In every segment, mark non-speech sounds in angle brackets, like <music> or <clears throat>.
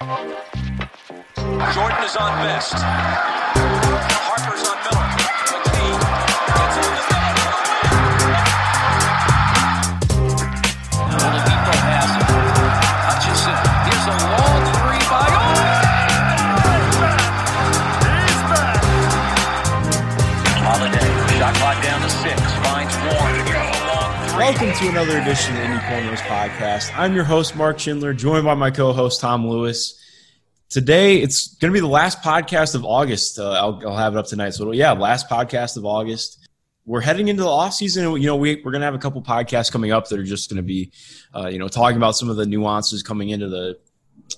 Jordan is on best. Welcome to another edition of Indy Cornrows Podcast. I'm your host, Mark Schindler, joined by my co-host, Tom Lewis. Today, it's going to be the last podcast of August. Uh, I'll, I'll have it up tonight. So, yeah, last podcast of August. We're heading into the off season. You know, we, we're going to have a couple podcasts coming up that are just going to be, uh, you know, talking about some of the nuances coming into the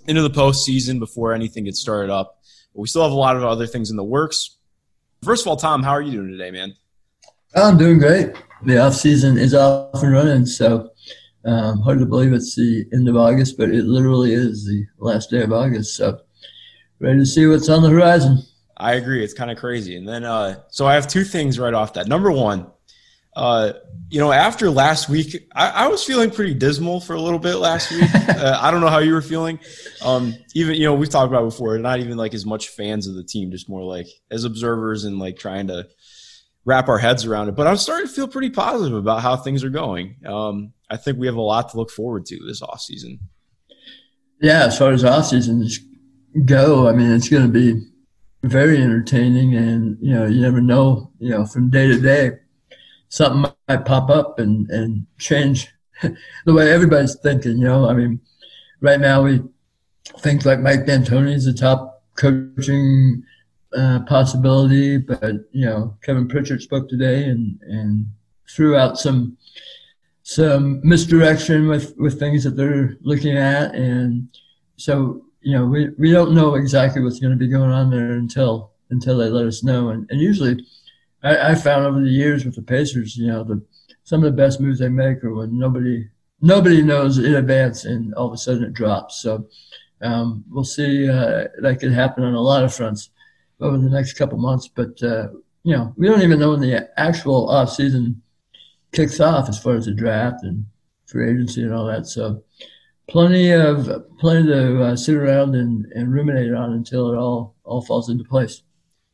into the postseason before anything gets started up. But we still have a lot of other things in the works. First of all, Tom, how are you doing today, man? I'm doing great. The off season is off and running, so um, hard to believe it's the end of August, but it literally is the last day of August. So ready to see what's on the horizon. I agree. It's kind of crazy. And then, uh, so I have two things right off that. Number one, uh, you know, after last week, I, I, was feeling pretty dismal for a little bit last week. <laughs> uh, I don't know how you were feeling. Um, even, you know, we've talked about before, not even like as much fans of the team, just more like as observers and like trying to wrap our heads around it. But I'm starting to feel pretty positive about how things are going. Um, I think we have a lot to look forward to this off season. Yeah, as far as off seasons go, I mean, it's going to be very entertaining, and you know, you never know, you know, from day to day, something might pop up and and change <laughs> the way everybody's thinking. You know, I mean, right now we think like Mike D'Antoni is the top coaching uh, possibility, but you know, Kevin Pritchard spoke today and and threw out some some misdirection with, with things that they're looking at. And so, you know, we, we don't know exactly what's going to be going on there until until they let us know. And, and usually, I, I found over the years with the Pacers, you know, the some of the best moves they make are when nobody nobody knows in advance, and all of a sudden it drops. So um, we'll see. Uh, that could happen on a lot of fronts over the next couple months. But uh, you know, we don't even know when the actual off season kicks off as far as the draft and free agency and all that. So plenty of plenty to uh, sit around and, and ruminate on until it all all falls into place.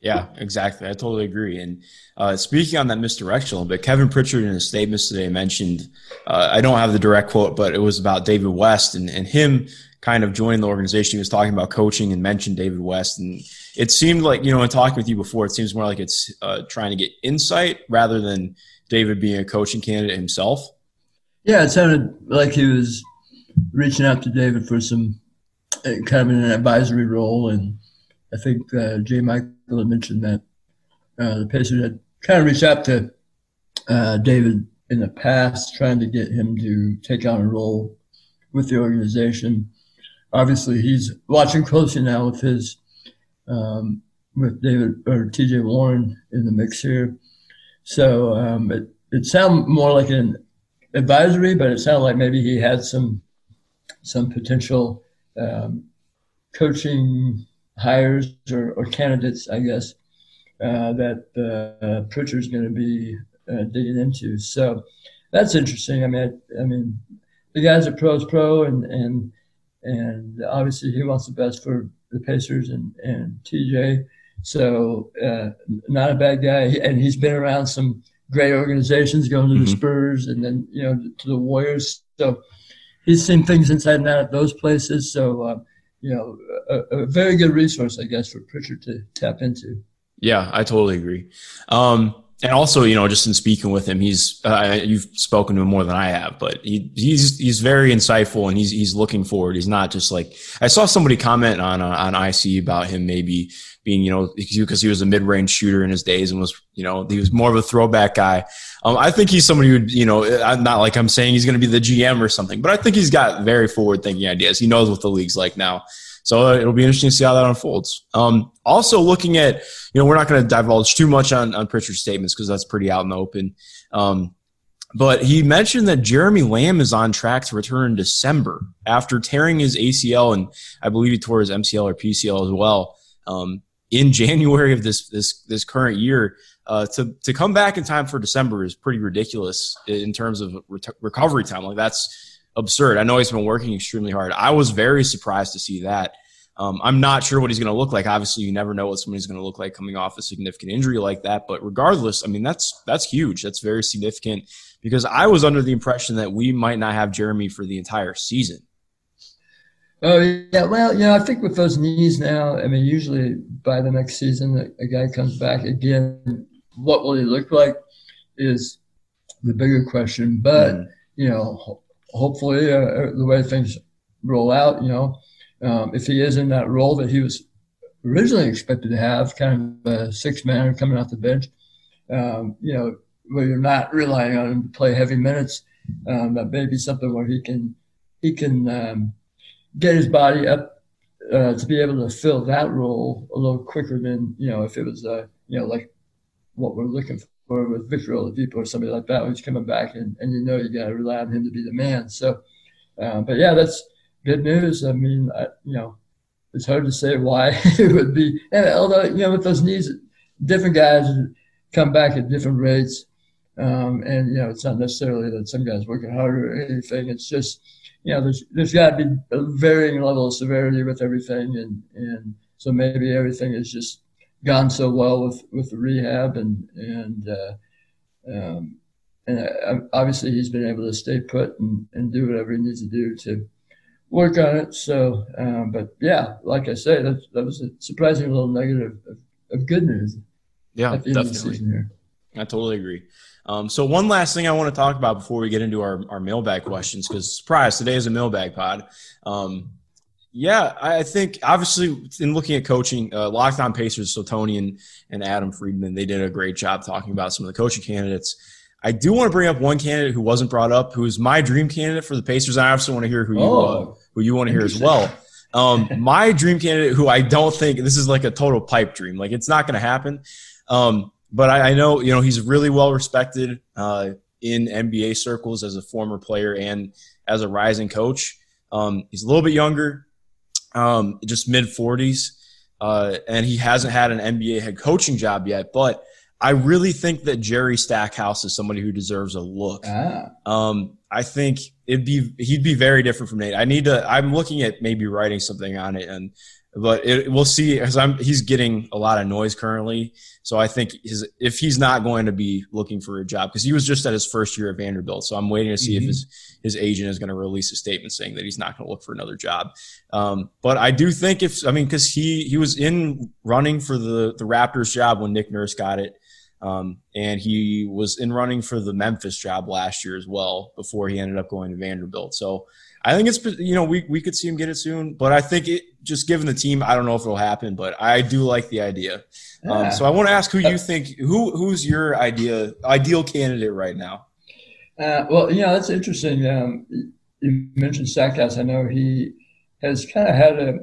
Yeah, exactly. I totally agree. And uh, speaking on that misdirection bit, Kevin Pritchard in his statements today mentioned, uh, I don't have the direct quote, but it was about David West and, and him kind of joining the organization. He was talking about coaching and mentioned David West. And it seemed like, you know, in talking with you before, it seems more like it's uh, trying to get insight rather than David being a coaching candidate himself? Yeah, it sounded like he was reaching out to David for some uh, kind of an advisory role, and I think uh, J. Michael had mentioned that uh, the Pacers had kind of reached out to uh, David in the past, trying to get him to take on a role with the organization. Obviously, he's watching closely now with his um, with David or T.J. Warren in the mix here. So um, it, it sounded more like an advisory, but it sounded like maybe he had some some potential um, coaching hires or, or, candidates, I guess, uh, that uh, Pritchard's going to be uh, digging into. So that's interesting. I mean, I, I mean, the guy's a pro's pro, and and and obviously he wants the best for the Pacers and and TJ. So uh, not a bad guy, and he's been around some great organizations, going to the mm-hmm. Spurs and then you know to the Warriors. So he's seen things inside and out at those places. So uh, you know, a, a, very good resource, I guess, for Pritchard to tap into. Yeah, I totally agree. Um, and also, you know, just in speaking with him, he's uh, you've spoken to him more than I have, but he, he's he's very insightful and he's he's looking forward. He's not just like I saw somebody comment on uh, on IC about him maybe being you know because he was a mid range shooter in his days and was you know he was more of a throwback guy. Um, I think he's somebody who you know I'm not like I'm saying he's going to be the GM or something, but I think he's got very forward thinking ideas. He knows what the league's like now. So it'll be interesting to see how that unfolds. Um, also, looking at, you know, we're not going to divulge too much on, on Pritchard's statements because that's pretty out in the open. Um, but he mentioned that Jeremy Lamb is on track to return in December after tearing his ACL and I believe he tore his MCL or PCL as well um, in <laughs> January of this this this current year. Uh, to to come back in time for December is pretty ridiculous in terms of re- recovery time. Like that's absurd. I know he's been working extremely hard. I was very surprised to see that. Um, I'm not sure what he's going to look like. Obviously, you never know what somebody's going to look like coming off a significant injury like that. But regardless, I mean, that's that's huge. That's very significant because I was under the impression that we might not have Jeremy for the entire season. Oh yeah, well, you know, I think with those knees now, I mean, usually by the next season, a, guy comes back again. What will he look like is the bigger question. But mm. you know, hopefully, uh, the way things roll out, you know, um, if he is in that role that he was originally expected to have, kind of a six man coming off the bench, um, you know, where you're not relying on him to play heavy minutes, um, that may be something where he can he can um, get his body up uh, to be able to fill that role a little quicker than you know if it was uh, you know like what we're looking for with Victor Oladipo or somebody like that who's coming back and, and you know you got to rely on him to be the man. So, uh, but yeah, that's good news. I mean, I, you know, it's hard to say why <laughs> it would be. And although you know with those knees, different guys come back at different rates. Um, and you know, it's not necessarily that some guys working harder or anything. It's just you know, there's there's got to be a varying level of severity with everything, and and so maybe everything is just gone so well with with the rehab, and and uh, um, and uh, obviously he's been able to stay put and, and do whatever he needs to do to work on it. So, um, but yeah, like I say, that that was a surprising little negative of, of good news. Yeah, definitely. I totally agree. Um, so one last thing I want to talk about before we get into our, our mailbag questions, because surprise, today is a mailbag pod. Um, yeah, I think obviously in looking at coaching, uh, Locked On Pacers, so Tony and, and Adam Friedman, they did a great job talking about some of the coaching candidates. I do want to bring up one candidate who wasn't brought up, who is my dream candidate for the Pacers. I also want to hear who you uh, oh, uh, who you want to hear as well. Um, <laughs> my dream candidate, who I don't think this is like a total pipe dream, like it's not going to happen. Um, but I, I, know you know he's really well respected uh, in NBA circles as a former player and as a rising coach. Um, he's a little bit younger, um, just mid 40s, uh, and he hasn't had an NBA head coaching job yet. But I really think that Jerry Stackhouse is somebody who deserves a look. Ah. Um, I think it'd be he'd be very different from Nate. I need to. I'm looking at maybe writing something on it and but it, we'll see because I'm he's getting a lot of noise currently. So I think his if he's not going to be looking for a job because he was just at his first year at Vanderbilt. So I'm waiting to see mm-hmm. if his his agent is going to release a statement saying that he's not going to look for another job. Um, but I do think if I mean because he he was in running for the the Raptors job when Nick Nurse got it. Um, and he was in running for the Memphis job last year as well before he ended up going to Vanderbilt. So I think it's you know we we could see him get it soon, but I think it just given the team, I don't know if it'll happen, but I do like the idea. Um, yeah. Um, so I want to ask who you think who who's your idea ideal candidate right now. Uh, well, yeah, that's interesting. Um, you mentioned Stackhouse. I know he has kind of had a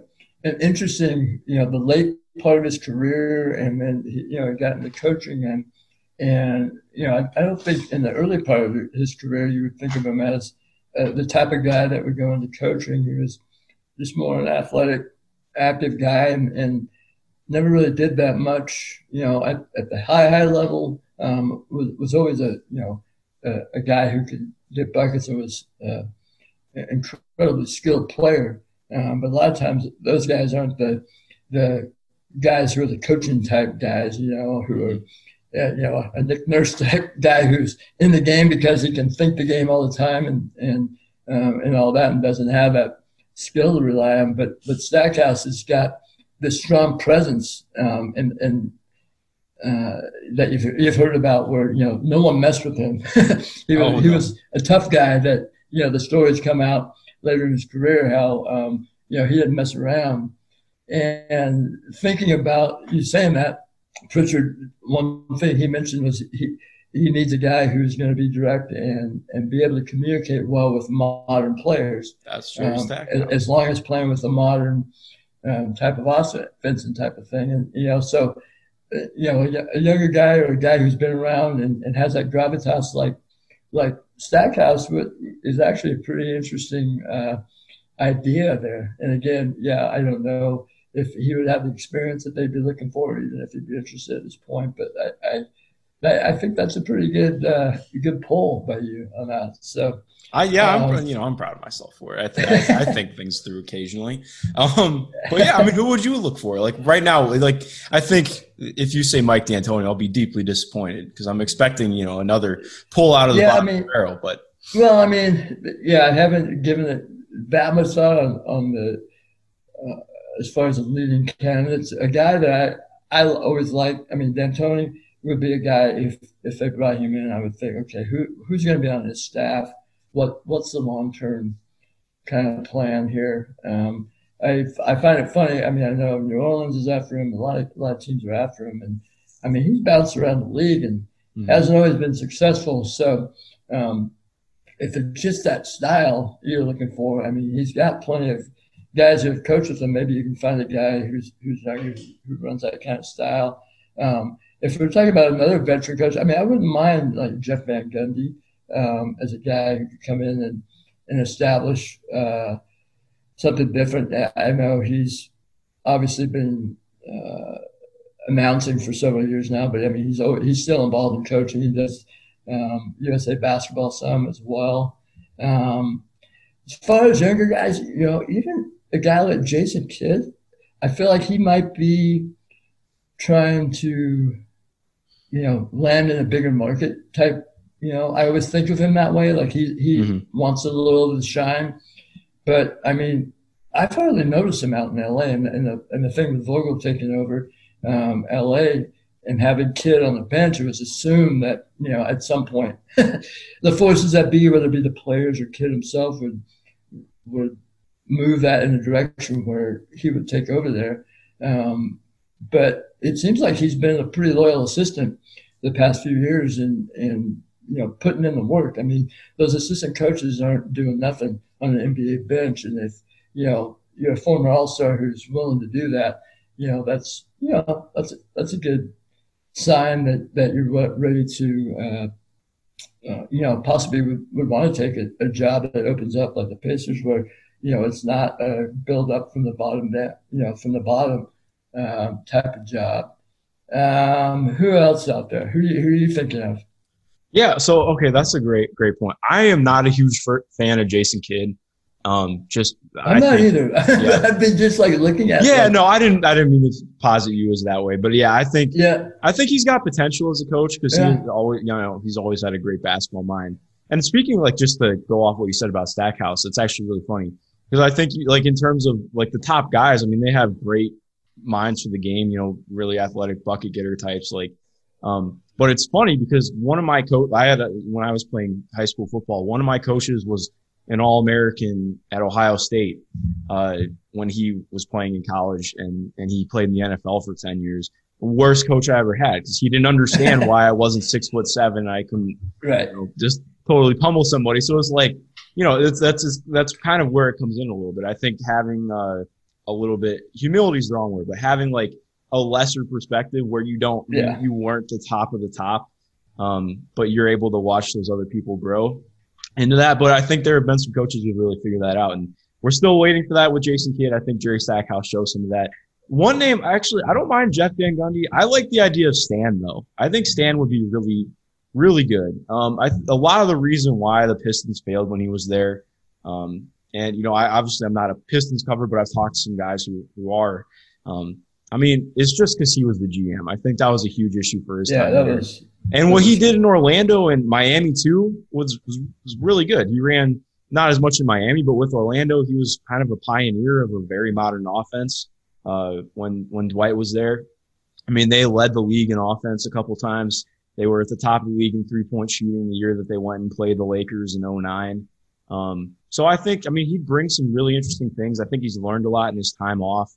an interesting, you know, the late part of his career, and then he, you know, he got into coaching and and you know, I, I don't think in the early part of his career you would think of him as uh, the type of guy that would go into coaching. He was just more an athletic, active guy, and, and never really did that much. You know, at, at the high high level, um, was was always a you know a, a guy who could get buckets and was uh, an incredibly skilled player. Um, but a lot of times those guys aren't the the guys who are the coaching type guys. You know, who are uh, you know, a Nick Nurse <laughs> type guy who's in the game because he can think the game all the time and and um, and all that, and doesn't have that skill to rely on. But but Stackhouse has got this strong presence um, and and uh, that you've, you've heard about, where you know no one messed with him. <laughs> he, was, oh, no. he was a tough guy. That you know the stories come out later in his career how um, you know he didn't mess around. And thinking about you saying that, Pritchard, one thing he mentioned was he, he needs a guy who's going to be direct and, and be able to communicate well with modern players. That's true. Um, as, as, long as playing with a modern um, type of offense and type of thing. And, you know, so, uh, you know, a, a, younger guy or a guy who's been around and, and has that gravitas like, like Stackhouse is actually a pretty interesting uh, idea there. And again, yeah, I don't know if he would have the experience that they'd be looking for, even if he'd be interested at this point. But I, I I, I think that's a pretty good uh, good poll by you on that. So I yeah, Um, I'm you know I'm proud of myself for it. I think I, I think things through occasionally. Um, but yeah, I mean, who would you look for? Like right now, like I think if you say Mike D'Antoni, I'll be deeply disappointed because I'm expecting you know another pull out of the Yeah, I bottom of mean- the barrel. But Well, I mean, yeah, I haven't given it that much thought on, on the uh, as far as the leading candidates. A guy that I, I always like. I mean, D'Antoni would be a guy if if they brought him in. I would think, okay, who who's going to be on his staff? What what's the long term kind of plan here? Um, I I find it funny. I mean, I know New Orleans is after him. A lot of a lot of teams are after him, and I mean, he's bounced around the league and Mhm. hasn't always been successful. So. Um, if it's just that style you're looking for, I mean, he's got plenty of guys who have coached with. Maybe you can find a guy who's who's who runs that kind of style. Um, if we're talking about another veteran coach, I mean, I wouldn't mind like Jeff Van Gundy um, as a guy who could come in and and establish uh, something different. I- I know he's obviously been uh, announcing for several years now, but I mean, he's always, he's still involved in coaching. He does um, USA basketball some as well. Um, as far as younger guys, you know, even a guy like Jason Kidd, I feel like he might be trying to, you know, land in a bigger market type. You know, I always think of him that way. Like he he Mhm. wants a little of the shine, but I mean, I've hardly noticed him out in LA. And, and the and the thing with Vogel taking over um, LA and having Kidd on the bench, it was assumed that you know at some point <laughs> the forces that be, whether it be the players or Kidd himself, would would move that in a direction where he would take over there. Um, but it seems like he's been a pretty loyal assistant the past few years and and you know putting in the work. I mean, those assistant coaches aren't doing nothing on an NBA bench, and if you know you're a former All Star who's willing to do that, you know that's you know that's that's a good sign that that you're ready to. Uh, uh, you know, possibly would, would want to take a, a job that opens up like the Pacers, where you know it's not a build up from the bottom down, you know, from the bottom um, type of job. Um, who else out there? Who who are you thinking of? Yeah. So okay, that's a great great point. I am not a huge fan of Jason Kidd. Um, just I'm I not think- either. <laughs> yeah. I've been just like looking at. Yeah, no, I didn't. I didn't mean to posit you as that way, but yeah, I think Yeah, I think he's got potential as a coach because Yeah. he's always, you know, he's always had a great basketball mind. And speaking like just to go off what you said about Stackhouse, it's actually really funny because I think like in terms of like the top guys, I mean, they have great minds for the game, you know, really athletic bucket getter types. Like, um, but it's funny because one of my coach, I had a, when I was playing high school football, one of my coaches was an All American at Ohio State uh, when he was playing in college, and and he played in the NFL for ten years worst coach I ever had because he didn't understand <laughs> why I wasn't six foot seven. And I couldn't right. you know, just totally pummel somebody. So it's like, you know, it's, that's just, that's kind of where it comes in a little bit. I think having uh, a little bit humility is the wrong word, but having like a lesser perspective where you don't, you- Yeah. you, weren't the top of the top, um, but you're able to watch those other people grow into that. But I think there have been some coaches who've really figured that out, and we're still waiting for that with Jason Kidd. I think Jerry Stackhouse shows some of that. One name, actually, I don't mind Jeff Van Gundy. I like the idea of Stan though. I think Stan would be really, really good. Um, I, a lot of the reason why the Pistons failed when he was there, um, and you know, I obviously I'm not a Pistons cover, but I've talked to some guys who who are. Um, I mean, it's just because he was the GM. I think that was a huge issue for his Yeah, time. was. And what he did in Orlando and Miami too was, was was really good. He ran not as much in Miami, but with Orlando, he was kind of a pioneer of a very modern offense. Uh, when when Dwight was there, I mean, they led the league in offense a couple times. They were at the top of the league in three point shooting the year that they went and played the Lakers in 09. Um, so I think, I mean, he brings some really interesting things. I think he's learned a lot in his time off.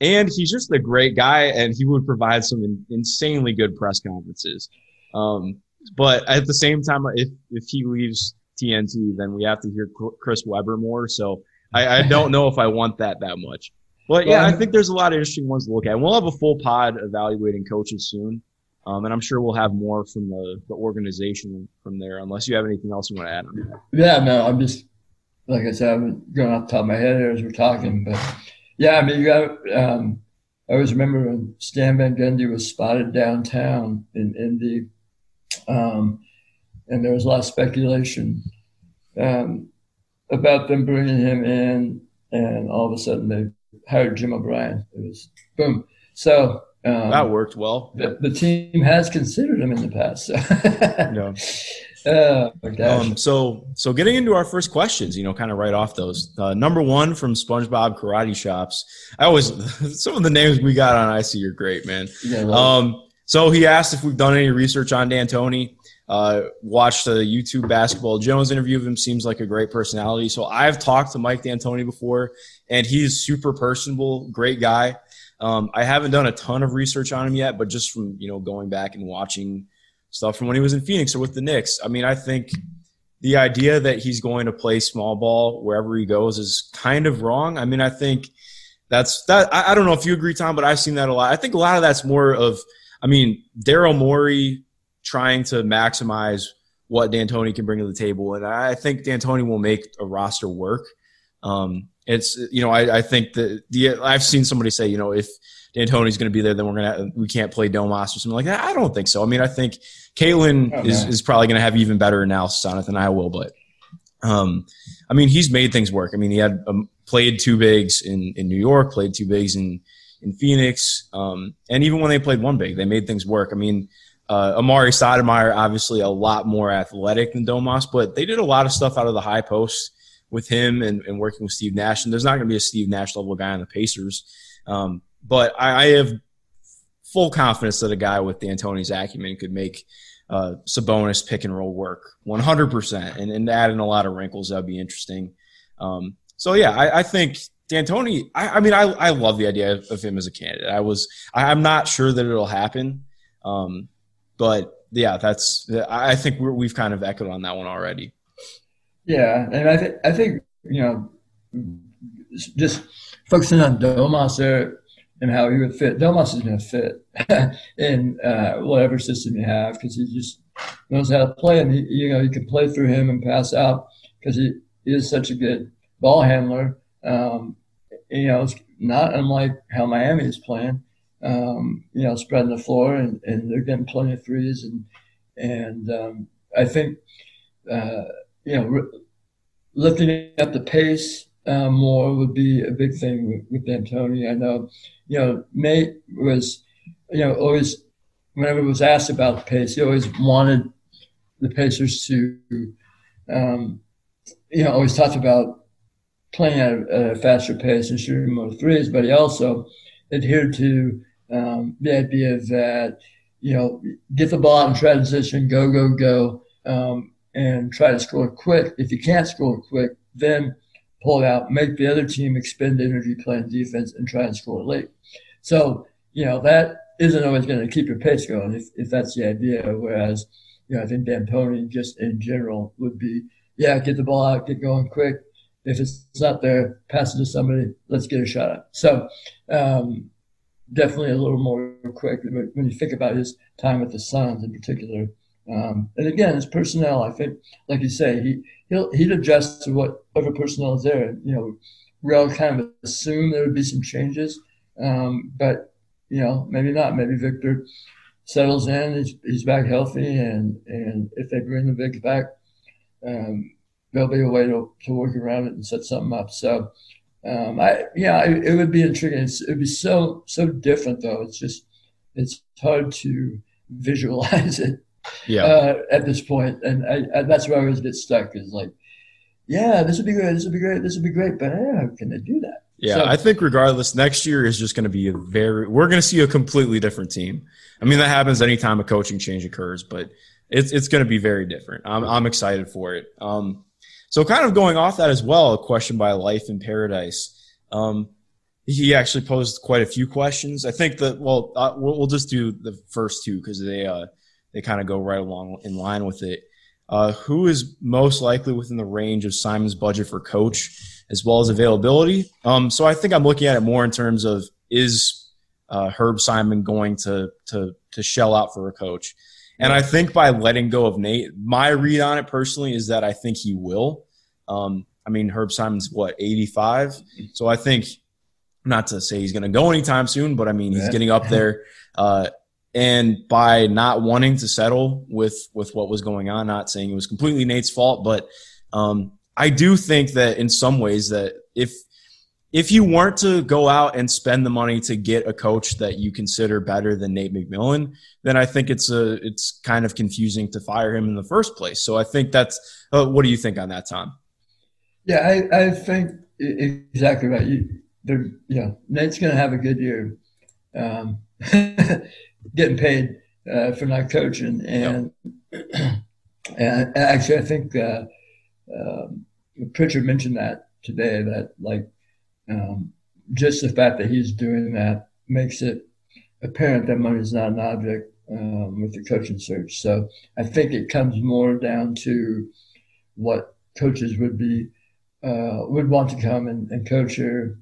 And he's just a great guy, and he would provide some in, insanely good press conferences. Um, but at the same time, if if he leaves TNT, then we have to hear Chris Webber more. So I, I don't know if I want that that much. But yeah, I think there's a lot of interesting ones to look at. And we'll have a full pod evaluating coaches soon, um, and I'm sure we'll have more from the the organization from there. Unless you have anything else you want to add on that. Yeah, no, I'm just like I said, I'm going off the top of my head as we're talking, but yeah, I mean, you got. Um, I always remember when Stan Van Gundy was spotted downtown in Indy Um, and there was a lot of speculation um, about them bringing him in, and all of a sudden they hired Jim O'Brien. It was boom. So um, that worked well. The, the, team has considered him in the past. So. yeah. <laughs> Uh, um, so, so getting into our first questions, you know, kind of right off those. Uh, number one from SpongeBob Karate Shops. I always <laughs> some of the names we got on I IC are great, man. Yeah, right. Um, so he asked if we've done any research on D'Antoni. Uh, watched the YouTube Basketball Jones interview of him. Seems like a great personality. So I've talked to Mike D'Antoni before, and he's super personable, great guy. Um, I haven't done a ton of research on him yet, but just from you know going back and watching stuff from when he was in Phoenix or with the Knicks, I mean, I think the idea that he's going to play small ball wherever he goes is kind of wrong. I mean, I think that's that. I, I don't know if you agree, Tom, but I've seen that a lot. I think a lot of that's more of, I mean, Daryl Morey trying to maximize what D'Antoni can bring to the table, and I think D'Antoni will make a roster work. Um, it's you know I, I think that the I've seen somebody say you know if D'Antoni's going to be there, then we're gonna we can't play Domas or something like that. I don't think so. I mean, I think Caitlin oh, is is probably going to have even better analysis on it than I will. But um, I mean, he's made things work. I mean, he had um, played two bigs in in New York, played two bigs in in Phoenix, um, and even when they played one big, they made things work. I mean. Uh, Amar'e Stoudemire, obviously a lot more athletic than Domas, but they did a lot of stuff out of the high post with him and, and working with Steve Nash. And there's not going to be a Steve Nash level guy on the Pacers. Um, but I, I, have full confidence that a guy with D'Antoni's acumen could make uh, Sabonis pick and roll work 100% and, and add in a lot of wrinkles. That'd be interesting. Um, so yeah, I, I think D'Antoni, I, I mean, I, I love the idea of, of him as a candidate. I was, I, am not sure that it'll happen. Um, but yeah, that's, I think we have kind of echoed on that one already. Yeah, and I think I think you know, just focusing on Domas there and how he would fit. Domas is going to fit <laughs> in uh, whatever system you have because he just knows how to play, and he, you know you can play through him and pass out because he, he, is such a good ball handler. Um, you know, it's not unlike how Miami is playing. Um, you know, spreading the floor, and, and they're getting plenty of threes, and and um, I think. Uh, you know, lifting up the pace uh, more would be a big thing with, with D'Antoni. I know, you know, Nate was, you know, always, whenever he was asked about the pace, he always wanted the Pacers to, um, you know, always talked about playing at a, a, faster pace and shooting more threes, but he also adhered to um, the idea that, you know, get the ball out in transition, go, go, go. Um, and try to score quick. If you can't score quick, then pull out, make the other team expend energy playing defense and try and score late. So, you know, that isn't always going to keep your pace going if, if that's the idea. Whereas, you know, I think D'Antoni just in general would be, yeah, get the ball out, get going quick. If it's not there, pass it to somebody, let's get a shot at. So, um, definitely a little more quick when you think about his time with the Suns in particular. Um, and again, his personnel, I think, like you say, he he'll he'd adjust to whatever personnel is there. You know, all kind of assume there would be some changes, um, but you know, maybe not. Maybe Victor settles in, he's, he's back healthy, and and if they bring the Vic back, um, there'll be a way to, to work around it and set something up. So, um, I yeah, it, it would be intriguing. It's, it'd be so so different though. It's just it's hard to <laughs> visualize it yeah. Uh, at this point, and I, I, that's where I always get stuck. Is like, yeah, this would be great. This would be great. This would be great. But how can they do that? Yeah, so, I think regardless, next year is just going to be a very. We're going to see a completely different team. I mean, that happens anytime a coaching change occurs, but it's it's going to be very different. I'm I'm excited for it. Um, so kind of going off that as well, a question by Life in Paradise. Um, he actually posed quite a few questions. I think that well, uh, we'll, we'll just do the first two because they uh, they kind of go right along in line with it. Uh, who is most likely within the range of Simon's budget for coach as well as availability? Um, so I think I'm looking at it more in terms of is uh, Herb Simon going to to to shell out for a coach? And I think by letting go of Nate, my read on it personally is that I think he will. Um, I mean, Herb Simon's what 85, so I think not to say he's going to go anytime soon, but I mean he's getting up there. Uh, And by not wanting to settle with with what was going on, not saying it was completely Nate's fault, but um, I do think that in some ways that if if you weren't to go out and spend the money to get a coach that you consider better than Nate McMillan, then I think it's a it's kind of confusing to fire him in the first place. So I think that's uh, what do you think on that, Tom? Yeah, I, I think exactly right. You, know, Nate's going to have a good year. Um, <laughs> getting paid uh, for not coaching. And, yep. <clears throat> and actually, I think uh, um, Pritchard mentioned that today that like um, just the fact that he's doing that makes it apparent that money is not an object um, with the coaching search. So I think it comes more down to what coaches would be uh, would want to come and, and coach here,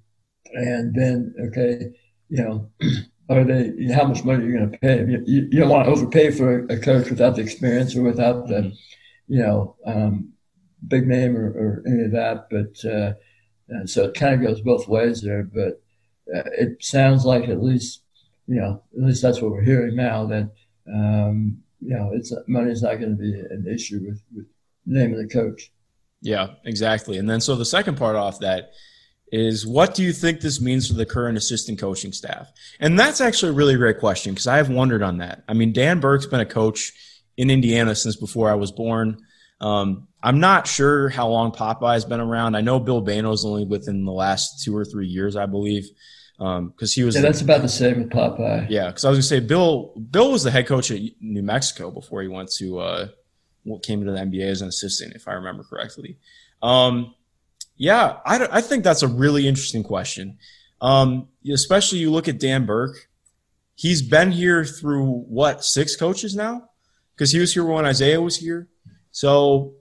and then okay, you know. <clears throat> are they how much money are you going to pay? You, you, you, don't want to overpay for a coach without the experience or without the, you know, um, big name or, or, any of that. But uh, and so it kind of goes both ways there. But uh, it sounds like at least, you know, at least that's what we're hearing now that, um, you know, it's money is not going to be an issue with, with the name of the coach. Yeah, exactly. And then so the second part off that is what do you think this means for the current assistant coaching staff? And that's actually a really great question because I have wondered on that. I mean, Dan Burke's been a coach in Indiana since before I was born. Um, I'm not sure how long Popeye's been around. I know Bill Bayno's only within the last two or three years, I believe, because um, he was. Yeah, that's about the same with Popeye. Yeah, because I was gonna say Bill. Bill was the head coach at New Mexico before he went to uh, what came into the NBA as an assistant, if I remember correctly. Um, yeah, I, I think that's a really interesting question. Um, especially you look at Dan Burke. He's been here through what six coaches now? Because he was here when Isiah was here. So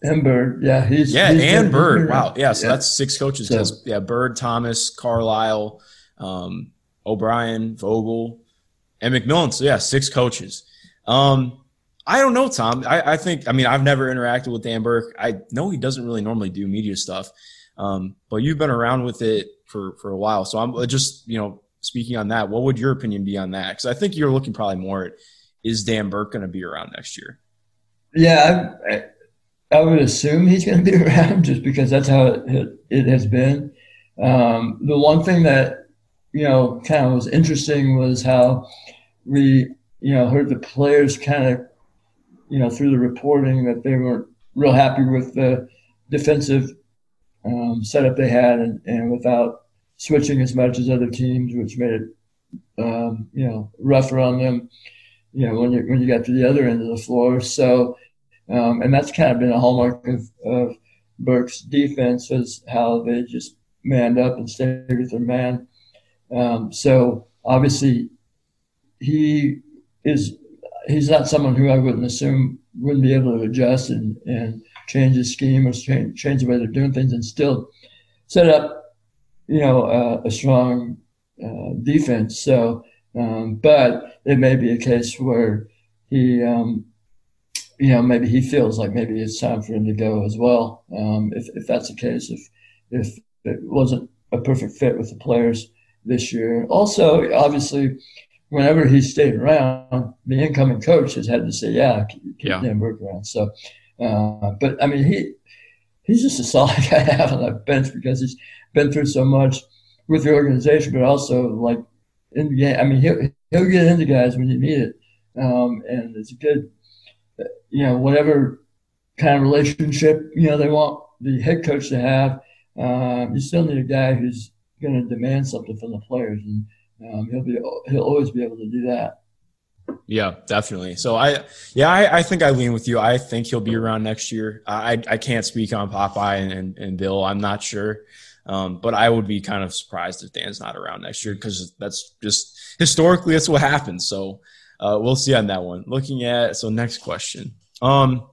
and Bird, yeah, he's yeah, he's and Bird. Wow, yeah, so yeah. that's six coaches. So, yeah, Bird, Thomas, Carlisle, um, O'Brien, Vogel, and McMillan. So yeah, six coaches. Um, I don't know, Tom. I, I, think, I mean, I've never interacted with Dan Burke. I know he doesn't really normally do media stuff, um, but you've been around with it for, for a while. So I'm uh, just, you know, speaking on that, what would your opinion be on that? Because I think you're looking probably more at is Dan Burke going to be around next year? Yeah, I, I would assume he's going to be <laughs> around just because that's how it, it has been. Um, the one thing that, you know, kind of was interesting was how we, you know, heard the players kind of you know, through the reporting that they weren't real happy with the defensive um, setup they had, and, and without switching as much as other teams, which made it, um, you know, rougher on them. You know, when you when you got to the other end of the floor. So, um, and that's kind of been a hallmark of, of Burke's defense is how they just manned up and stayed with their man. Um, so obviously, he is he's not someone who I wouldn't assume wouldn't be able to adjust and, and change his scheme or change, change the way they're doing things and still set up, you know, uh, a strong uh, defense. So, um, but it may be a case where he, um, you know, maybe he feels like maybe it's time for him to go as well. Um, if, if that's the case, if if it wasn't a perfect fit with the players this year. Also, obviously, whenever he stayed around, the incoming coach has had to say, "Yeah, keep yeah. Dan Burke around." So, uh, but I mean, he he's just a <laughs> solid guy to have on that bench because he's been through so much with the organization, but also like in the game. I mean, he'll he'll get into guys when you need it, um, and it's a good, you know, whatever kind of relationship you know they want the head coach to have. Um, you still need a guy who's going to demand something from the players and um, he'll be he'll always be able to do that. Yeah, definitely. So I, yeah, I, I, think I lean with you. I think he'll be around next year. I, I can't speak on Popeye and, and, and Bill. I'm not sure. Um, but I would be kind of surprised if Dan's not around next year because that's just historically that's what happens. So uh, we'll see on that one. Looking at so next question. Um,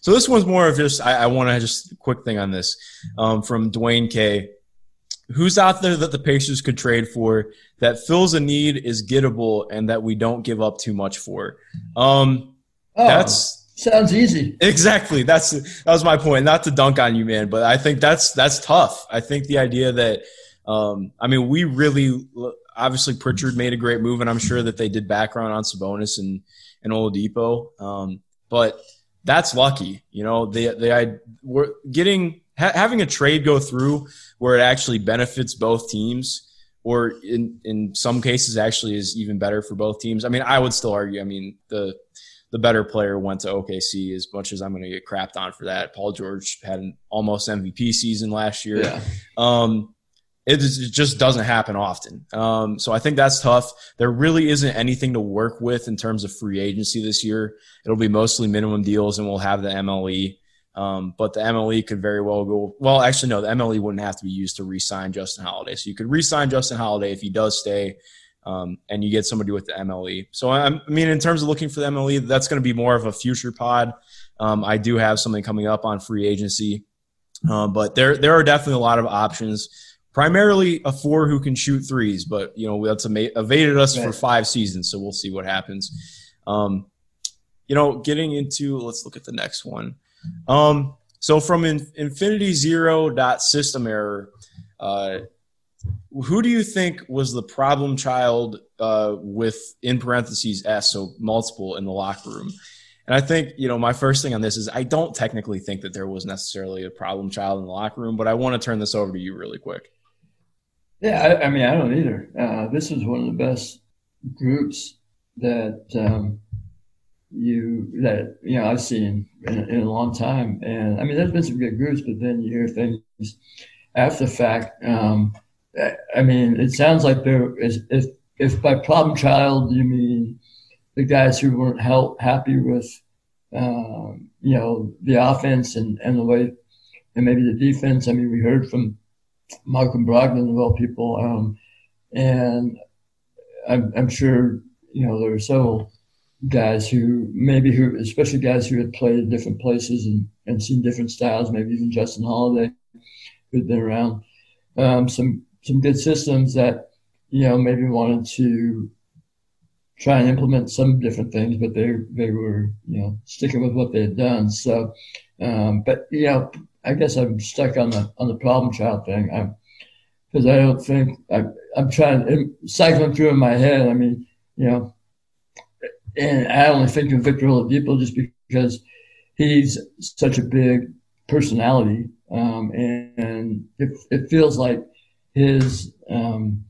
so this one's more of just I, I want to just quick thing on this um, from Dwayne K who's out there that the Pacers could trade for that fills a need is gettable and that we don't give up too much for. Um, oh, that's sounds easy. Exactly. That's that was my point. Not to dunk on you, man, but I think that's that's tough. I think the idea that um, I mean, we really. obviously Pritchard made a great move, and I'm sure that they did background on Sabonis and and Oladipo. Um, but that's lucky, you know. They they I, we're getting ha- having a trade go through where it actually benefits both teams, or in in some cases actually is even better for both teams. I mean, I would still argue. I mean, the the better player went to OKC as much as I'm going to get crapped on for that. Paul George had an almost MVP season last year. Yeah. Um, it, just doesn't happen often. Um, so I think that's tough. There really isn't anything to work with in terms of free agency this year. It'll be mostly minimum deals, and we'll have the MLE. Um, but the MLE could very well go. Well, actually, no, the MLE wouldn't have to be used to re-sign Justin Holiday. So you could re-sign Justin Holiday if he does stay, um, and you get somebody with the MLE. So I, I mean, in terms of looking for the MLE, that's going to be more of a future pod. Um, I do have something coming up on free agency, uh, but there there are definitely a lot of options primarily a four who can shoot threes, but you know that's evaded us for five seasons, so we'll see what happens. Um, you know, getting into let's look at the next one. Um, so from in, Infinity Zero dot system error, uh, who do you think was the problem child uh, with in parentheses S, so multiple in the locker room? And I think, you know, my first thing on this is I don't technically think that there was necessarily a problem child in the locker room, but I want to turn this over to you really quick. Yeah, I, I mean, I don't either. Uh, this is one of the best groups that um, you that you know I've seen in, in, a long time. And I mean, there's been some good groups, but then you hear things after the fact. Um, I mean, it sounds like there is if if by problem child you mean the guys who weren't help, happy with um, you know the offense and and the way and maybe the defense. I mean, we heard from Malcolm Brogdon of all people, um, and I'm, I'm, sure you know there are several guys who maybe who, especially guys who had played in different places and, and seen different styles. Maybe even Justin Holiday, who'd been around um, some some good systems that you know maybe wanted to try and implement some different things, but they they were you know sticking with what they had done. So, um, but you know I guess I'm stuck on the on the problem child thing. I'm because I don't think I, I'm trying cycling through in my head. I mean, you know, and I only think of Victor Oladipo just because he's such a big personality, um, and, and it, it feels like his um,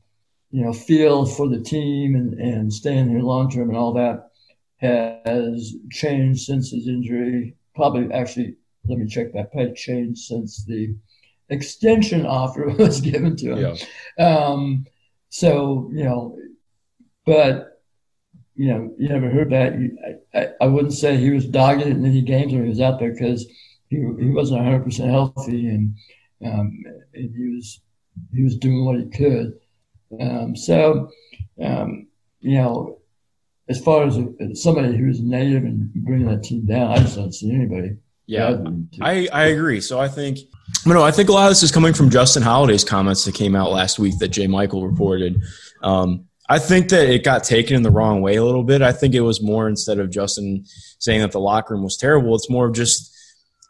you know feel for the team and, and staying here long term and all that has changed since his injury. Probably actually let me check that page changed since the extension <laughs> offer was given to him. Yeah. Um, so you know, but you know, you never heard that. I, I, wouldn't say he was dogged in any games when he was out there because he he wasn't 100 percent healthy and, um, and he was he was doing what he could. Um, so um, you know, as far as somebody who's native and bringing that team down, I just don't see anybody. Yeah, I, I agree. So I think, know, I think a lot of this is coming from Justin Holiday's comments that came out last week that J. Michael reported. Um, I think that it got taken in the wrong way a little bit. I think it was more instead of Justin saying that the locker room was terrible, it's more of just,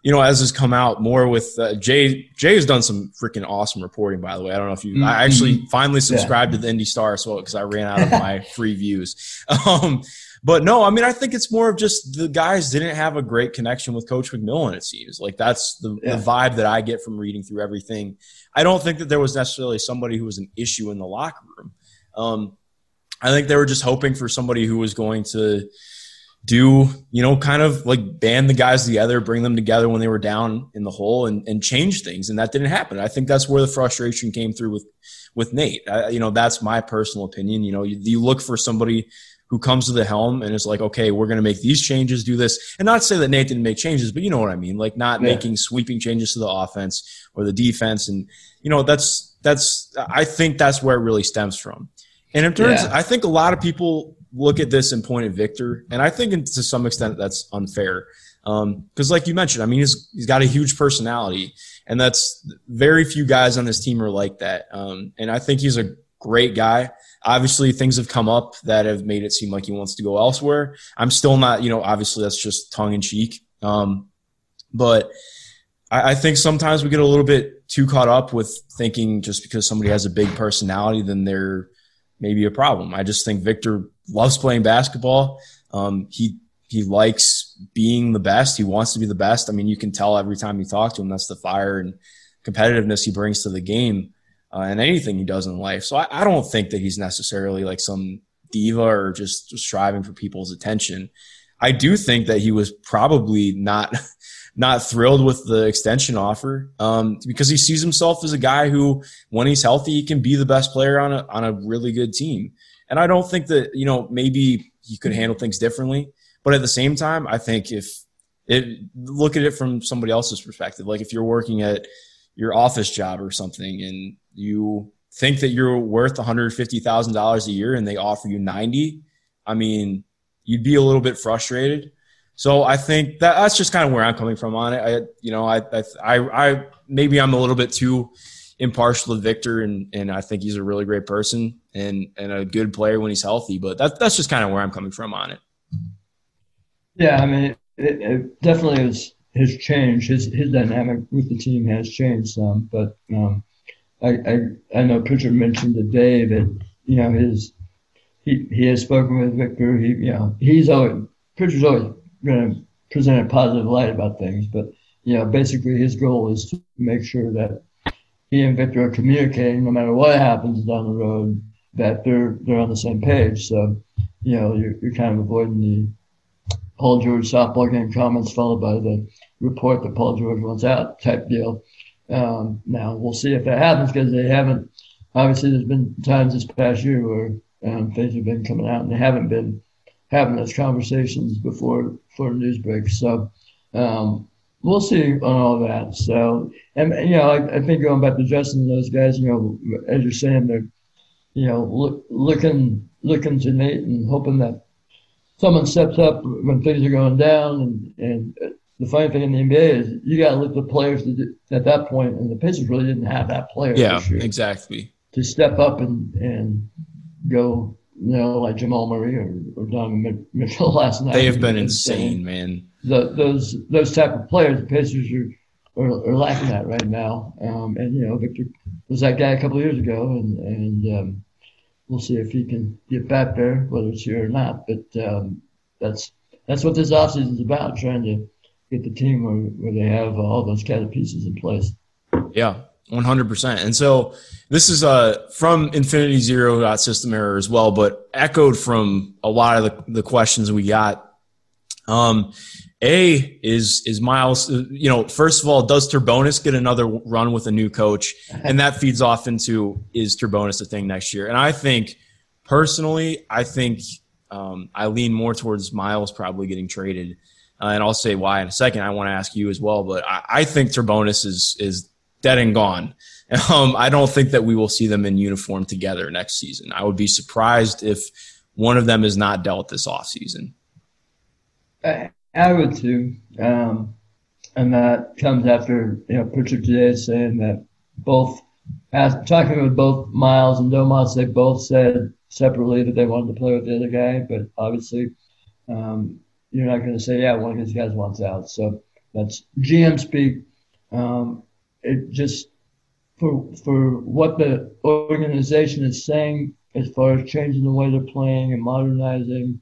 you know, as has come out more with uh, Jay. Jay has done some freaking awesome reporting, by the way. I don't know if you. Mm-hmm. I actually finally subscribed yeah. to the Indy Star, so because I ran out of <laughs> my free views. <laughs> Um, but no, I mean, I think it's more of just the guys didn't have a great connection with Coach McMillan, it seems. Like that's the, yeah. the vibe that I get from reading through everything. I don't think that there was necessarily somebody who was an issue in the locker room. Um, I think they were just hoping for somebody who was going to do, you know, kind of like band the guys together, bring them together when they were down in the hole and, and change things. And that didn't happen. I think that's where the frustration came through with, with Nate. I, you know, that's my personal opinion. You know, you, you look for somebody who comes to the helm and is like, okay, we're going to make these changes, do this. And not say that Nate didn't make changes, but you know what I mean? Like not yeah. making sweeping changes to the offense or the defense. And, you know, that's, that's, I think that's where it really stems from. And in terms, yeah. I think a lot of people look at this and point at Victor. And I think to some extent that's unfair. Um, cause like you mentioned, I mean, he's, he's got a huge personality and that's very few guys on this team are like that. Um, and I think he's a great guy. Obviously, things have come up that have made it seem like he wants to go elsewhere. I'm still not, you know, obviously that's just tongue in cheek. Um, but I, I think sometimes we get a little bit too caught up with thinking just because somebody has a big personality, then they're maybe a problem. I just think Victor loves playing basketball. Um, he he likes being the best. He wants to be the best. I mean, you can tell every time you talk to him. That's the fire and competitiveness he brings to the game uh, and anything he does in life. So I, I don't think that he's necessarily like some diva or just striving for people's attention. I do think that he was probably not not thrilled with the extension offer um, because he sees himself as a guy who, when he's healthy, he can be the best player on a on a really good team. And I don't think that you know maybe he could handle things differently, but at the same time, I think if it look at it from somebody else's perspective, like if you're working at your office job or something and you think that you're worth $150,000 a year and they offer you 90, I mean, you'd be a little bit frustrated. So I think that that's just kind of where I'm coming from on it. I, you know, I, I, I, maybe I'm a little bit too impartial to Victor, and and I think he's a really great person and and a good player when he's healthy. But that that's just kind of where I'm coming from on it. Yeah, I mean, it, it definitely has has changed. His his dynamic with the team has changed some, but um, I, I I know Pritchard mentioned today that you know his he he has spoken with Victor. He you know he's always Pritchard's always going to present a positive light about things, but you know basically his goal is to make sure that he and Victor are communicating no matter what happens down the road that they're they're on the same page. So you know you're, you're kind of avoiding the Paul George softball game comments followed by the report that Paul George wants out type deal. Um, now we'll see if that happens because they haven't. Obviously, there's been times this past year where um, things have been coming out and they haven't been having those conversations before before news breaks. So um, we'll see on all that. So and you know, I, I, think going back to Justin and those guys, you know, as you're saying, they're you know look, looking looking to Nate and hoping that someone steps up when things are going down and and the funny thing in the NBA is you got to look at the players at that point, and the Pacers really didn't have that player. Yeah, exactly. To step up and and go, you know, like Jamal Murray or, or Donovan Mitchell <laughs> last night. They have been insane, man. The, those those type of players, the Pacers are, are, are lacking that right now. Um, and you know, Victor was that guy a couple of years ago, and and um, we'll see if he can get back there, whether it's here or not. But um, that's that's what this offseason is about, trying to get the team where, where they have all those kind of pieces in place. Yeah, 100%. And so this is uh, from Infinity Zero dot system error as well, but echoed from a lot of the, the questions we got. Um, a is is Miles. You know, first of all, does Turbonis get another run with a new coach, <laughs> and that feeds off into is Turbonis a thing next year? And I think personally, I think um, I lean more towards Miles probably getting traded uh, and I'll say why in a second. I want to ask you as well, but I, I think Turbonis is is dead and gone. <laughs> Um, I don't think that we will see them in uniform together next season. I would be surprised if one of them is not dealt this offseason. I, I would too. Um, and that comes after, you know, Pritchard today saying that both, talking with both Miles and Domas, they both said separately that they wanted to play with the other guy, but obviously um, you're not going to say, yeah, one of these guys wants out. So that's GM speak. Um, it just for for what the organization is saying as far as changing the way they're playing and modernizing.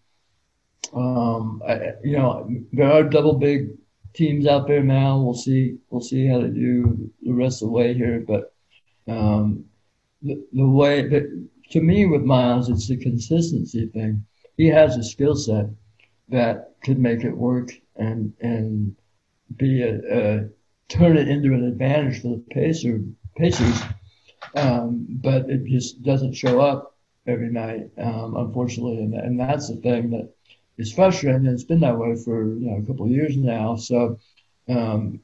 Um, I, you know, there are double big teams out there now. We'll see. We'll see how they do the rest of the way here. But um, the, the way that to me with Miles, it's the consistency thing. He has a skill set that could make it work and and be a, a turn it into an advantage for the Pacer, Pacers. Um, but it just doesn't show up every night, um, unfortunately, and, and that's the thing that is frustrating. And it's been that way for you know a couple of years now. So, um,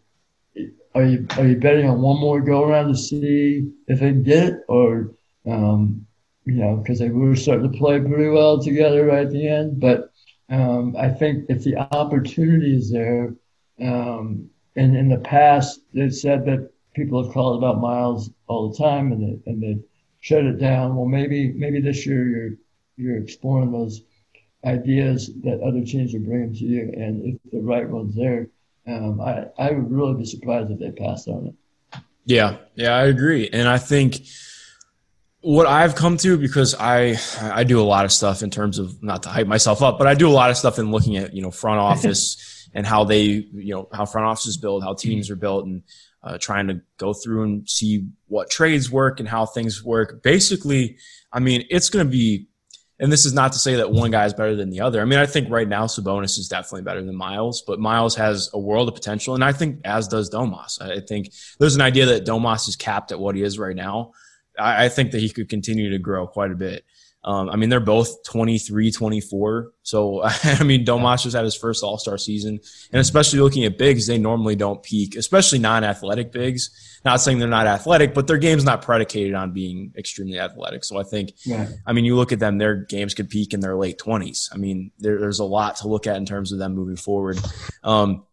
are you are you betting on one more go around to see if they can get it, or um, you know because they were starting to play pretty well together right at the end, but um, I think if the opportunity is there, um, and in the past they've said that people have called about Miles all the time and they, and they shut it down. Well, maybe maybe this year you're you're exploring those ideas that other teams are bringing to you, and if the right one's there, um, I I would really be surprised if they passed on it. Yeah, yeah, I agree, and I think what I've come to because I I do a lot of stuff in terms of not to hype myself up, but I do a lot of stuff in looking at you know front office <laughs> and how they you know how front offices build, how teams are built, and uh, trying to go through and see what trades work and how things work. Basically, I mean, it's going to be, and this is not to say that one guy is better than the other. I mean, I think right now Sabonis is definitely better than Miles, but Miles has a world of potential, and I think as does Domas. I think there's an idea that Domas is capped at what he is right now. I, I think that he could continue to grow quite a bit. Um, I mean, they're both 23, 24. So, <laughs> I mean, Domas just had his first All Star season. And especially looking at bigs, they normally don't peak, especially non athletic bigs. Not saying they're not athletic, but their game's not predicated on being extremely athletic. So I think, Right. I mean, you look at them, their games could peak in their late 20s. I mean, there, there's a lot to look at in terms of them moving forward. Um,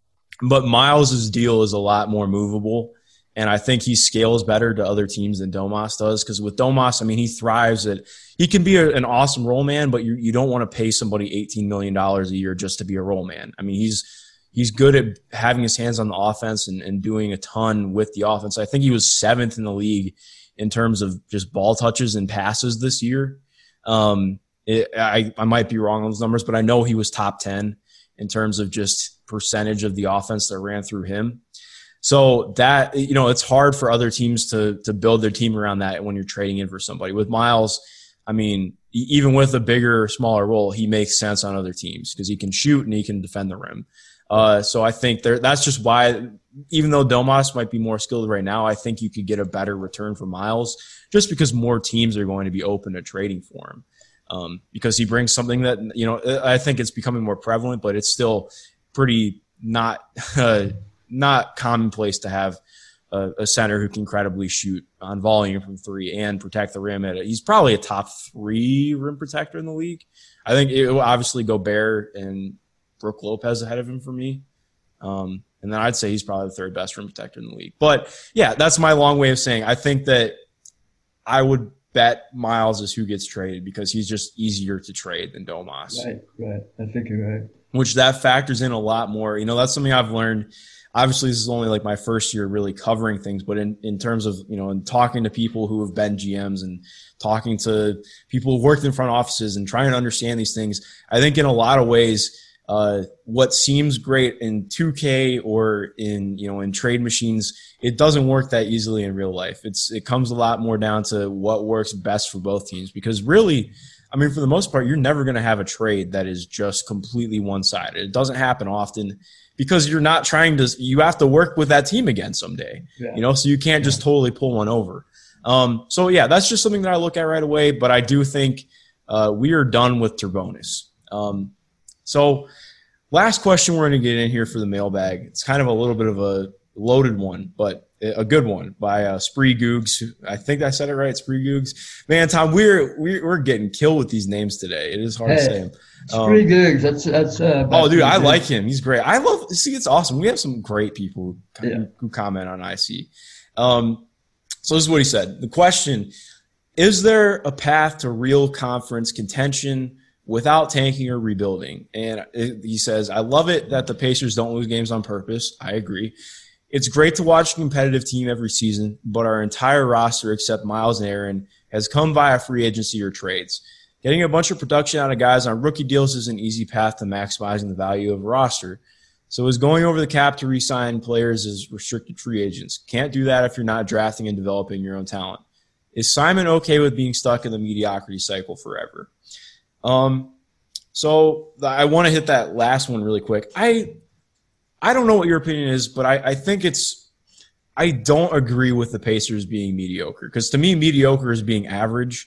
but Miles's deal is a lot more movable. And I think he scales better to other teams than Domas does. Because with Domas, I mean, he thrives at he can be a, an awesome roll man, but you you don't want to pay somebody $18 million a year just to be a roll man. I mean, he's he's good at having his hands on the offense and, and doing a ton with the offense. I think he was seventh in the league in terms of just ball touches and passes this year. Um, it, I, I might be wrong on those numbers, but I know he was top 10 in terms of just percentage of the offense that ran through him. So that, you know, it's hard for other teams to, to build their team around that when you're trading in for somebody. With Miles, I mean, even with a bigger, smaller role, he makes sense on other teams because he can shoot and he can defend the rim. Uh, so I think there, that's just why, even though Domas might be more skilled right now, I think you could get a better return for Miles just because more teams are going to be open to trading for him. Um, because he brings something that, you know, I think it's becoming more prevalent, but it's still pretty not, <laughs> uh, not commonplace to have a, a center who can credibly shoot on volume from three and protect the rim at it. He's probably a top three rim protector in the league. I think it will obviously Gobert and Brook Lopez ahead of him for me. Um, and then I'd say he's probably the third best rim protector in the league. But yeah, that's my long way of saying I think that I would bet Miles is who gets traded because he's just easier to trade than Domas Right, right. I think you're right. which that factors in a lot more. You know, that's something I've learned. Obviously, this is only like my first year really covering things, but in, in terms of, you know, and talking to people who have been GMs and talking to people who worked in front offices and trying to understand these things, I think in a lot of ways, uh, what seems great in 2K or in, you know, in trade machines, it doesn't work that easily in real life. It's, it comes a lot more down to what works best for both teams because really, I mean, for the most part, you're never going to have a trade that is just completely one sided. It doesn't happen often because you're not trying to, you have to work with that team again someday, Yeah. you know, so you can't just totally pull one over. Um, so yeah, that's just something that I look at right away, but I do think, uh, we are done with Turbonis. Um, so last question we're going to get in here for the mailbag. It's kind of a little bit of a loaded one, but a good one by uh, Spree Googs. I think I said it right, Spree Googs. Man, Tom, we're we're, we're getting killed with these names today. It is hard to say them. It's Um, pretty good. That's that's. Uh, Oh, dude, I like him. He's great. I love. See, it's awesome. We have some great people who, Yeah. who comment on IC. Um, so this is what he said. The question: Is there a path to real conference contention without tanking or rebuilding? And it- he says, "I love it that the Pacers don't lose games on purpose. I agree. It's great to watch a competitive team every season, but our entire roster, except Miles and Aaron, has come via free agency or trades." Getting a bunch of production out of guys on rookie deals is an easy path to maximizing the value of a roster. So is going over the cap to re-sign players as restricted free agents. Can't do that if you're not drafting and developing your own talent. Is Simon okay with being stuck in the mediocrity cycle forever? Um, so I want to hit that last one really quick. I I don't know what your opinion is, but I, I think it's I don't agree with the Pacers being mediocre because to me mediocre is being average,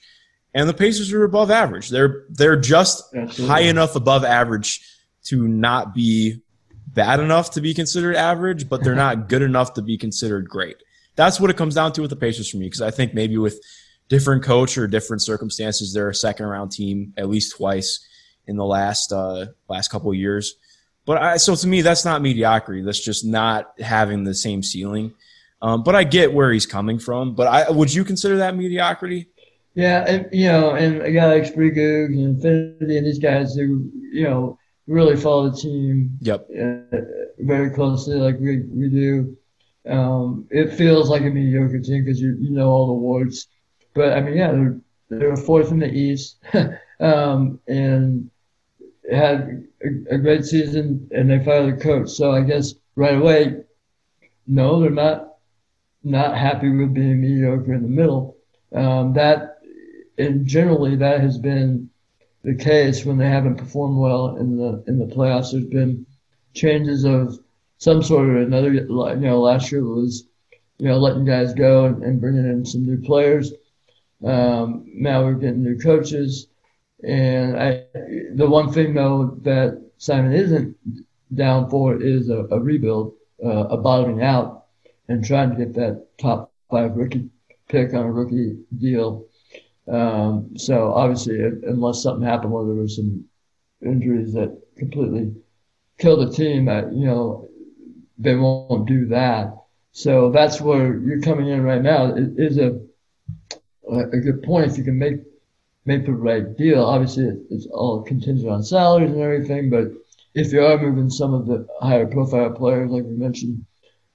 and the Pacers are above average. They're they're just Absolutely. high enough above average to not be bad enough to be considered average, but they're not good enough to be considered great. That's what it comes down to with the Pacers for me because I think maybe with different coach or different circumstances, they're a second round team at least twice in the last uh, last couple of years. But I, so to me, that's not mediocrity. That's just not having the same ceiling. Um, but I get where he's coming from. But I, would you consider that mediocrity? Yeah, and you know, and a guy like Spreegoog and Infinity and these guys who you know really follow the team Yep. uh, very closely, like we we do. Um, it feels like a mediocre team because you you know all the warts, but I mean, yeah, they're they're fourth in the East, <laughs> um, and had a, a, great season, and they fired the coach. So I guess right away, no, they're not not happy with being mediocre in the middle. Um, that and generally that has been the case when they haven't performed well in the in the playoffs. There's been changes of some sort or another. You know, last year was you know letting guys go and, and bringing in some new players. Um, now we're getting new coaches, and I, the one thing though that Simon isn't down for is a, a rebuild, uh, a bottoming out, and trying to get that top five rookie pick on a rookie deal. Um, so obviously, unless something happened where there was some injuries that completely killed the team, that you know they won't do that. So that's where you're coming in right now. It is a a good point if you can make make the right deal. Obviously, it's all contingent on salaries and everything, but if you are moving some of the higher profile players, like we mentioned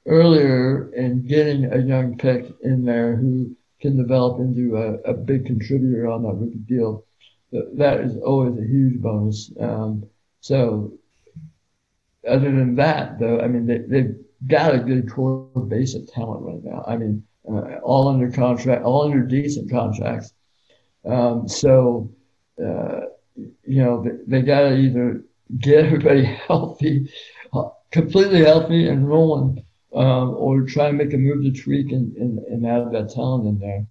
earlier, and getting a young pick in there who can develop into a, a big contributor on that rookie deal, that is always a huge bonus. Um, so, other than that, though, I mean, they, they've got a good core base of talent right now. I mean, uh, all under contract, all under decent contracts. Um, so, uh, you know, they, they got to either get everybody <laughs> healthy, completely healthy and rolling, um, or try and make a move to tweak and, and, and add that talent in there.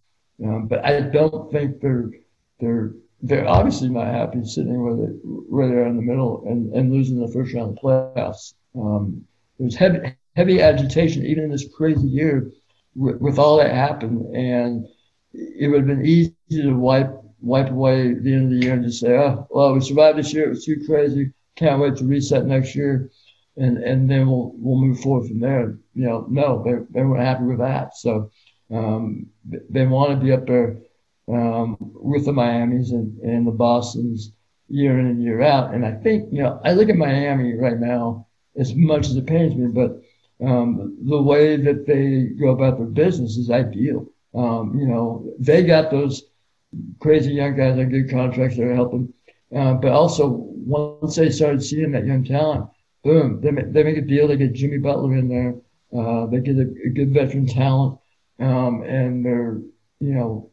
Um, but I don't think they're they're they're obviously not happy sitting where they where they're in the middle and, and losing the first round of playoffs. Um, there's heavy heavy agitation even in this crazy year with, with all that happened, and it would have been easy to wipe wipe away the end of the year and just say, oh, well, we survived this year. It was too crazy. Can't wait to reset next year and and then we'll we'll move forward from there. You know, no, they they weren't happy with that, so um, they want to be up there um, with the Miami's and, and the Boston's year in and year out. And I think you know, I look at Miami right now as much as it pains me, but um, the way that they go about their business is ideal. Um, you know, they got those crazy young guys on good contracts that are helping, uh, but also once they started seeing that young talent boom, they make, they make a deal. They get Jimmy Butler in there. Uh, they get a, a, good veteran talent, um, and they're you know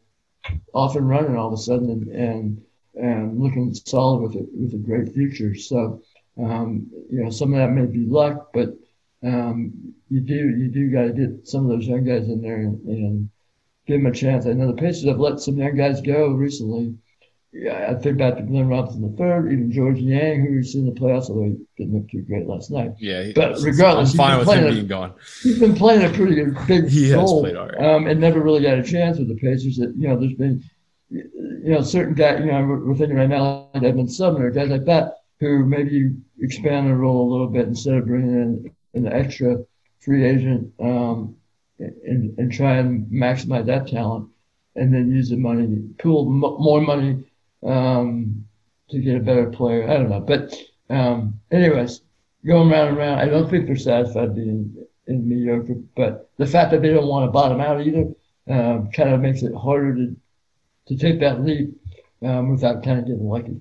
off and running all of a sudden and and, and looking solid with it with a great future. So um, you know some of that may be luck, but um, you do you do got to get some of those young guys in there and, and give them a chance. I know the Pacers have let some young guys go recently yeah, I think back to Glenn Robinson the third, even George Niang, who's in the playoffs, although he didn't look too great last night. Yeah, he, but regardless, I'm fine with him a, being gone. He's been playing a pretty good big he role, has played all right. um, and never really got a chance with the Pacers. That you know, there's been you know certain guys. You know, we're thinking right now like Edmond Sumner, guys like that, who maybe expand their role a little bit instead of bringing in an extra free agent um, and and try and maximize that talent, and then use the money, pool more money um, to get a better player. I don't know, but um, anyways, going round and round, I don't think they're satisfied being in mediocre. But the fact that they don't want to bottom out either uh, kind of makes it harder to to take that leap um, without kind of getting lucky.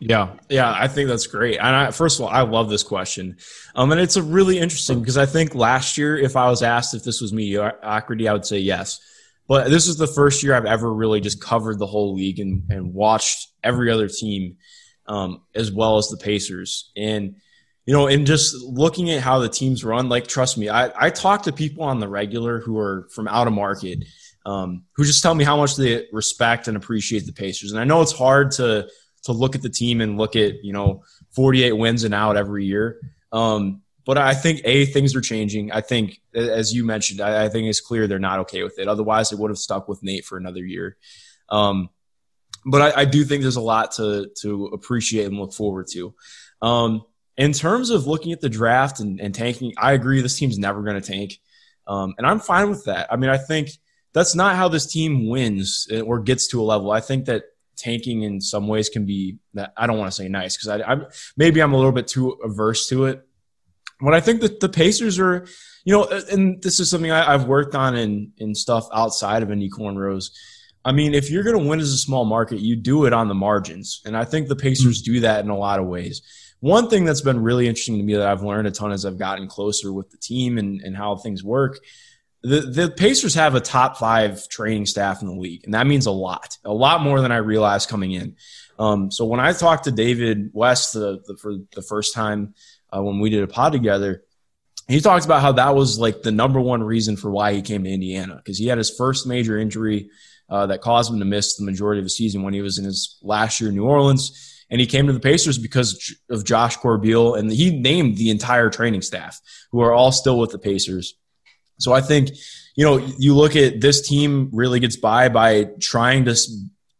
Yeah, yeah, I think that's great. And I, first of all, I love this question, um, and it's a really interesting because I think last year, if I was asked if this was mediocrity, I would say yes. But this is the first year I've ever really just covered the whole league and, and watched every other team um, as well as the Pacers. And, you know, and just looking at how the teams run, like, trust me, I, I talk to people on the regular who are from out of market um, who just tell me how much they respect and appreciate the Pacers. And I know it's hard to, to look at the team and look at, you know, 48 wins and out every year. Um, but I think a things are changing. I think, as you mentioned, I, I, think it's clear they're not okay with it. Otherwise, they would have stuck with Nate for another year. Um, but I, I, do think there's a lot to to appreciate and look forward to. Um, in terms of looking at the draft and, and tanking, I agree this team's never going to tank, um, and I'm fine with that. I mean, I think that's not how this team wins or gets to a level. I think that tanking in some ways can be I don't want to say nice because I, I maybe I'm a little bit too averse to it what I think that the Pacers are, you know, and this is something I, have worked on in in stuff outside of Indy Cornrows. I mean, if you're going to win as a small market, you do it on the margins. And I think the Pacers do that in a lot of ways. One thing that's been really interesting to me that I've learned a ton as I've gotten closer with the team and, and how things work. The, the Pacers have a top five training staff in the league, and that means a lot, a lot more than I realized coming in. Um, so when I talked to David West the, the, for the first time uh, when we did a pod together, he talked about how that was like the number one reason for why he came to Indiana because he had his first major injury uh, that caused him to miss the majority of the season when he was in his last year in New Orleans. And he came to the Pacers because of Josh Corbeil, and he named the entire training staff, who are all still with the Pacers. So I think, you know, you look at this team really gets by by trying to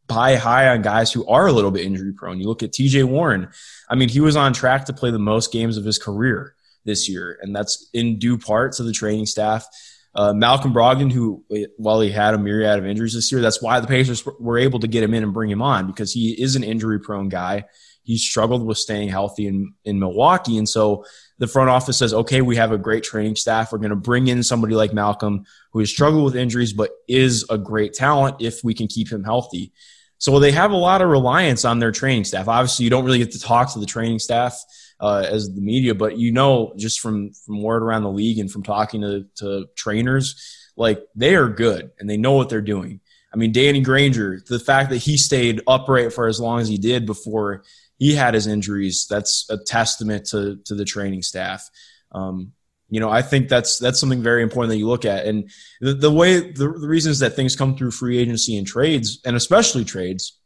buy high on guys who are a little bit injury prone. You look at TJ Warren. I mean, he was on track to play the most games of his career this year, and that's in due part to the training staff. Uh, Malcolm Brogdon, who while he had a myriad of injuries this year, that's why the Pacers were able to get him in and bring him on because he is an injury prone guy. He struggled with staying healthy in, in Milwaukee. And so the front office says, okay, we have a great training staff. We're going to bring in somebody like Malcolm who has struggled with injuries, but is a great talent if we can keep him healthy. So they have a lot of reliance on their training staff. Obviously, you don't really get to talk to the training staff uh, as the media, but you know just from from word around the league and from talking to, to trainers, like they are good and they know what they're doing. I mean, Danny Granger, the fact that he stayed upright for as long as he did before he had his injuries, that's a testament to to the training staff. Um, you know, I think that's that's something very important that you look at, and the, the way the, the reasons that things come through free agency and trades, and especially trades,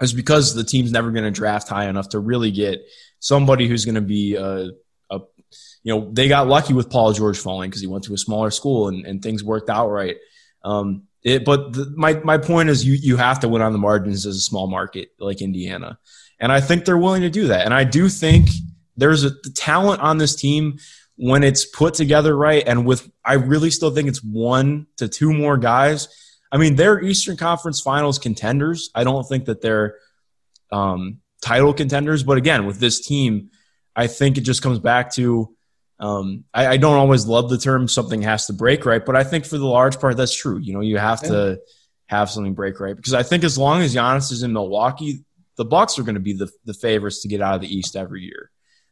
is because the team's never going to draft high enough to really get somebody who's going to be a, a, you know, they got lucky with Paul George falling because he went to a smaller school and, and things worked out right. Um, it, but the, my my point is, you you have to win on the margins as a small market like Indiana, and I think they're willing to do that. And I do think there's a the talent on this team when it's put together right, and with I really still think it's one to two more guys. I mean, they're Eastern Conference Finals contenders. I don't think that they're um, title contenders. But again, with this team, I think it just comes back to um, I, I, don't always love the term something has to break right, but I think for the large part that's true. You know, you have yeah. to have something break right because I think as long as Giannis is in Milwaukee, the Bucks are going to be the, the favorites to get out of the East every year.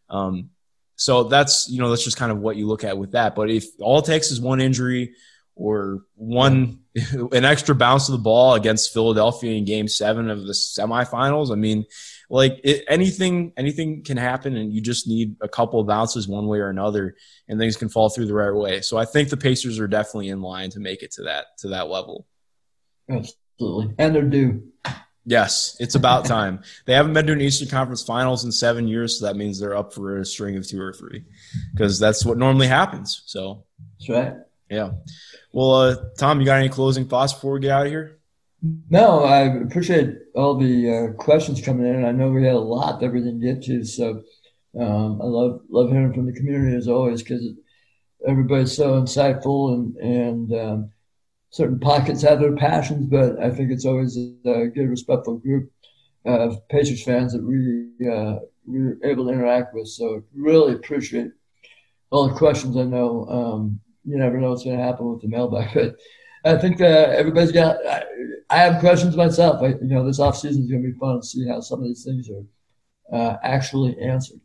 Um, so that's you know that's just kind of what you look at with that. But if all it takes is one injury or one <laughs> an extra bounce of the ball against Philadelphia in Game Seven of the semifinals, I mean, like it, anything anything can happen and you just need a couple of bounces one way or another and things can fall through the right way so i think the pacers are definitely in line to make it to that to that level absolutely and they're due yes it's about time. <laughs> They haven't been to an eastern conference finals in seven years so that means they're up for a string of two or three because that's what normally happens so. That's right. Yeah. Well uh, tom you got any closing thoughts before we get out of here? No, I appreciate all the uh, questions coming in. I know we had a lot that we didn't get to, so um, I love love hearing from the community as always because everybody's so insightful and and um, certain pockets have their passions, but I think it's always a, good, respectful group of Pacers fans that we uh, we were able to interact with. So really appreciate all the questions. I know um, you never know what's going to happen with the mailbag, but I think that everybody's got. I, I have questions myself. I, you know, this off season is going to be fun to see how some of these things are uh, actually answered.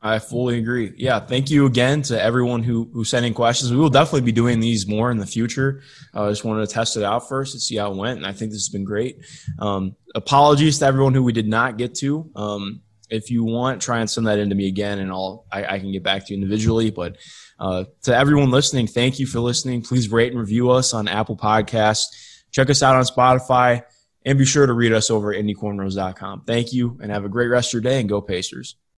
I fully agree. Yeah, thank you again to everyone who who sent in questions. We will definitely be doing these more in the future. Uh, I just wanted to test it out first to see how it went, and I think this has been great. Um, apologies to everyone who we did not get to. Um, if you want, try and send that in to me again, and I'll I, I can get back to you individually. But uh, to everyone listening, thank you for listening. Please rate and review us on Apple Podcasts. Check us out on Spotify, and be sure to read us over at indycornrows.com. Thank you, and have a great rest of your day, and go Pacers.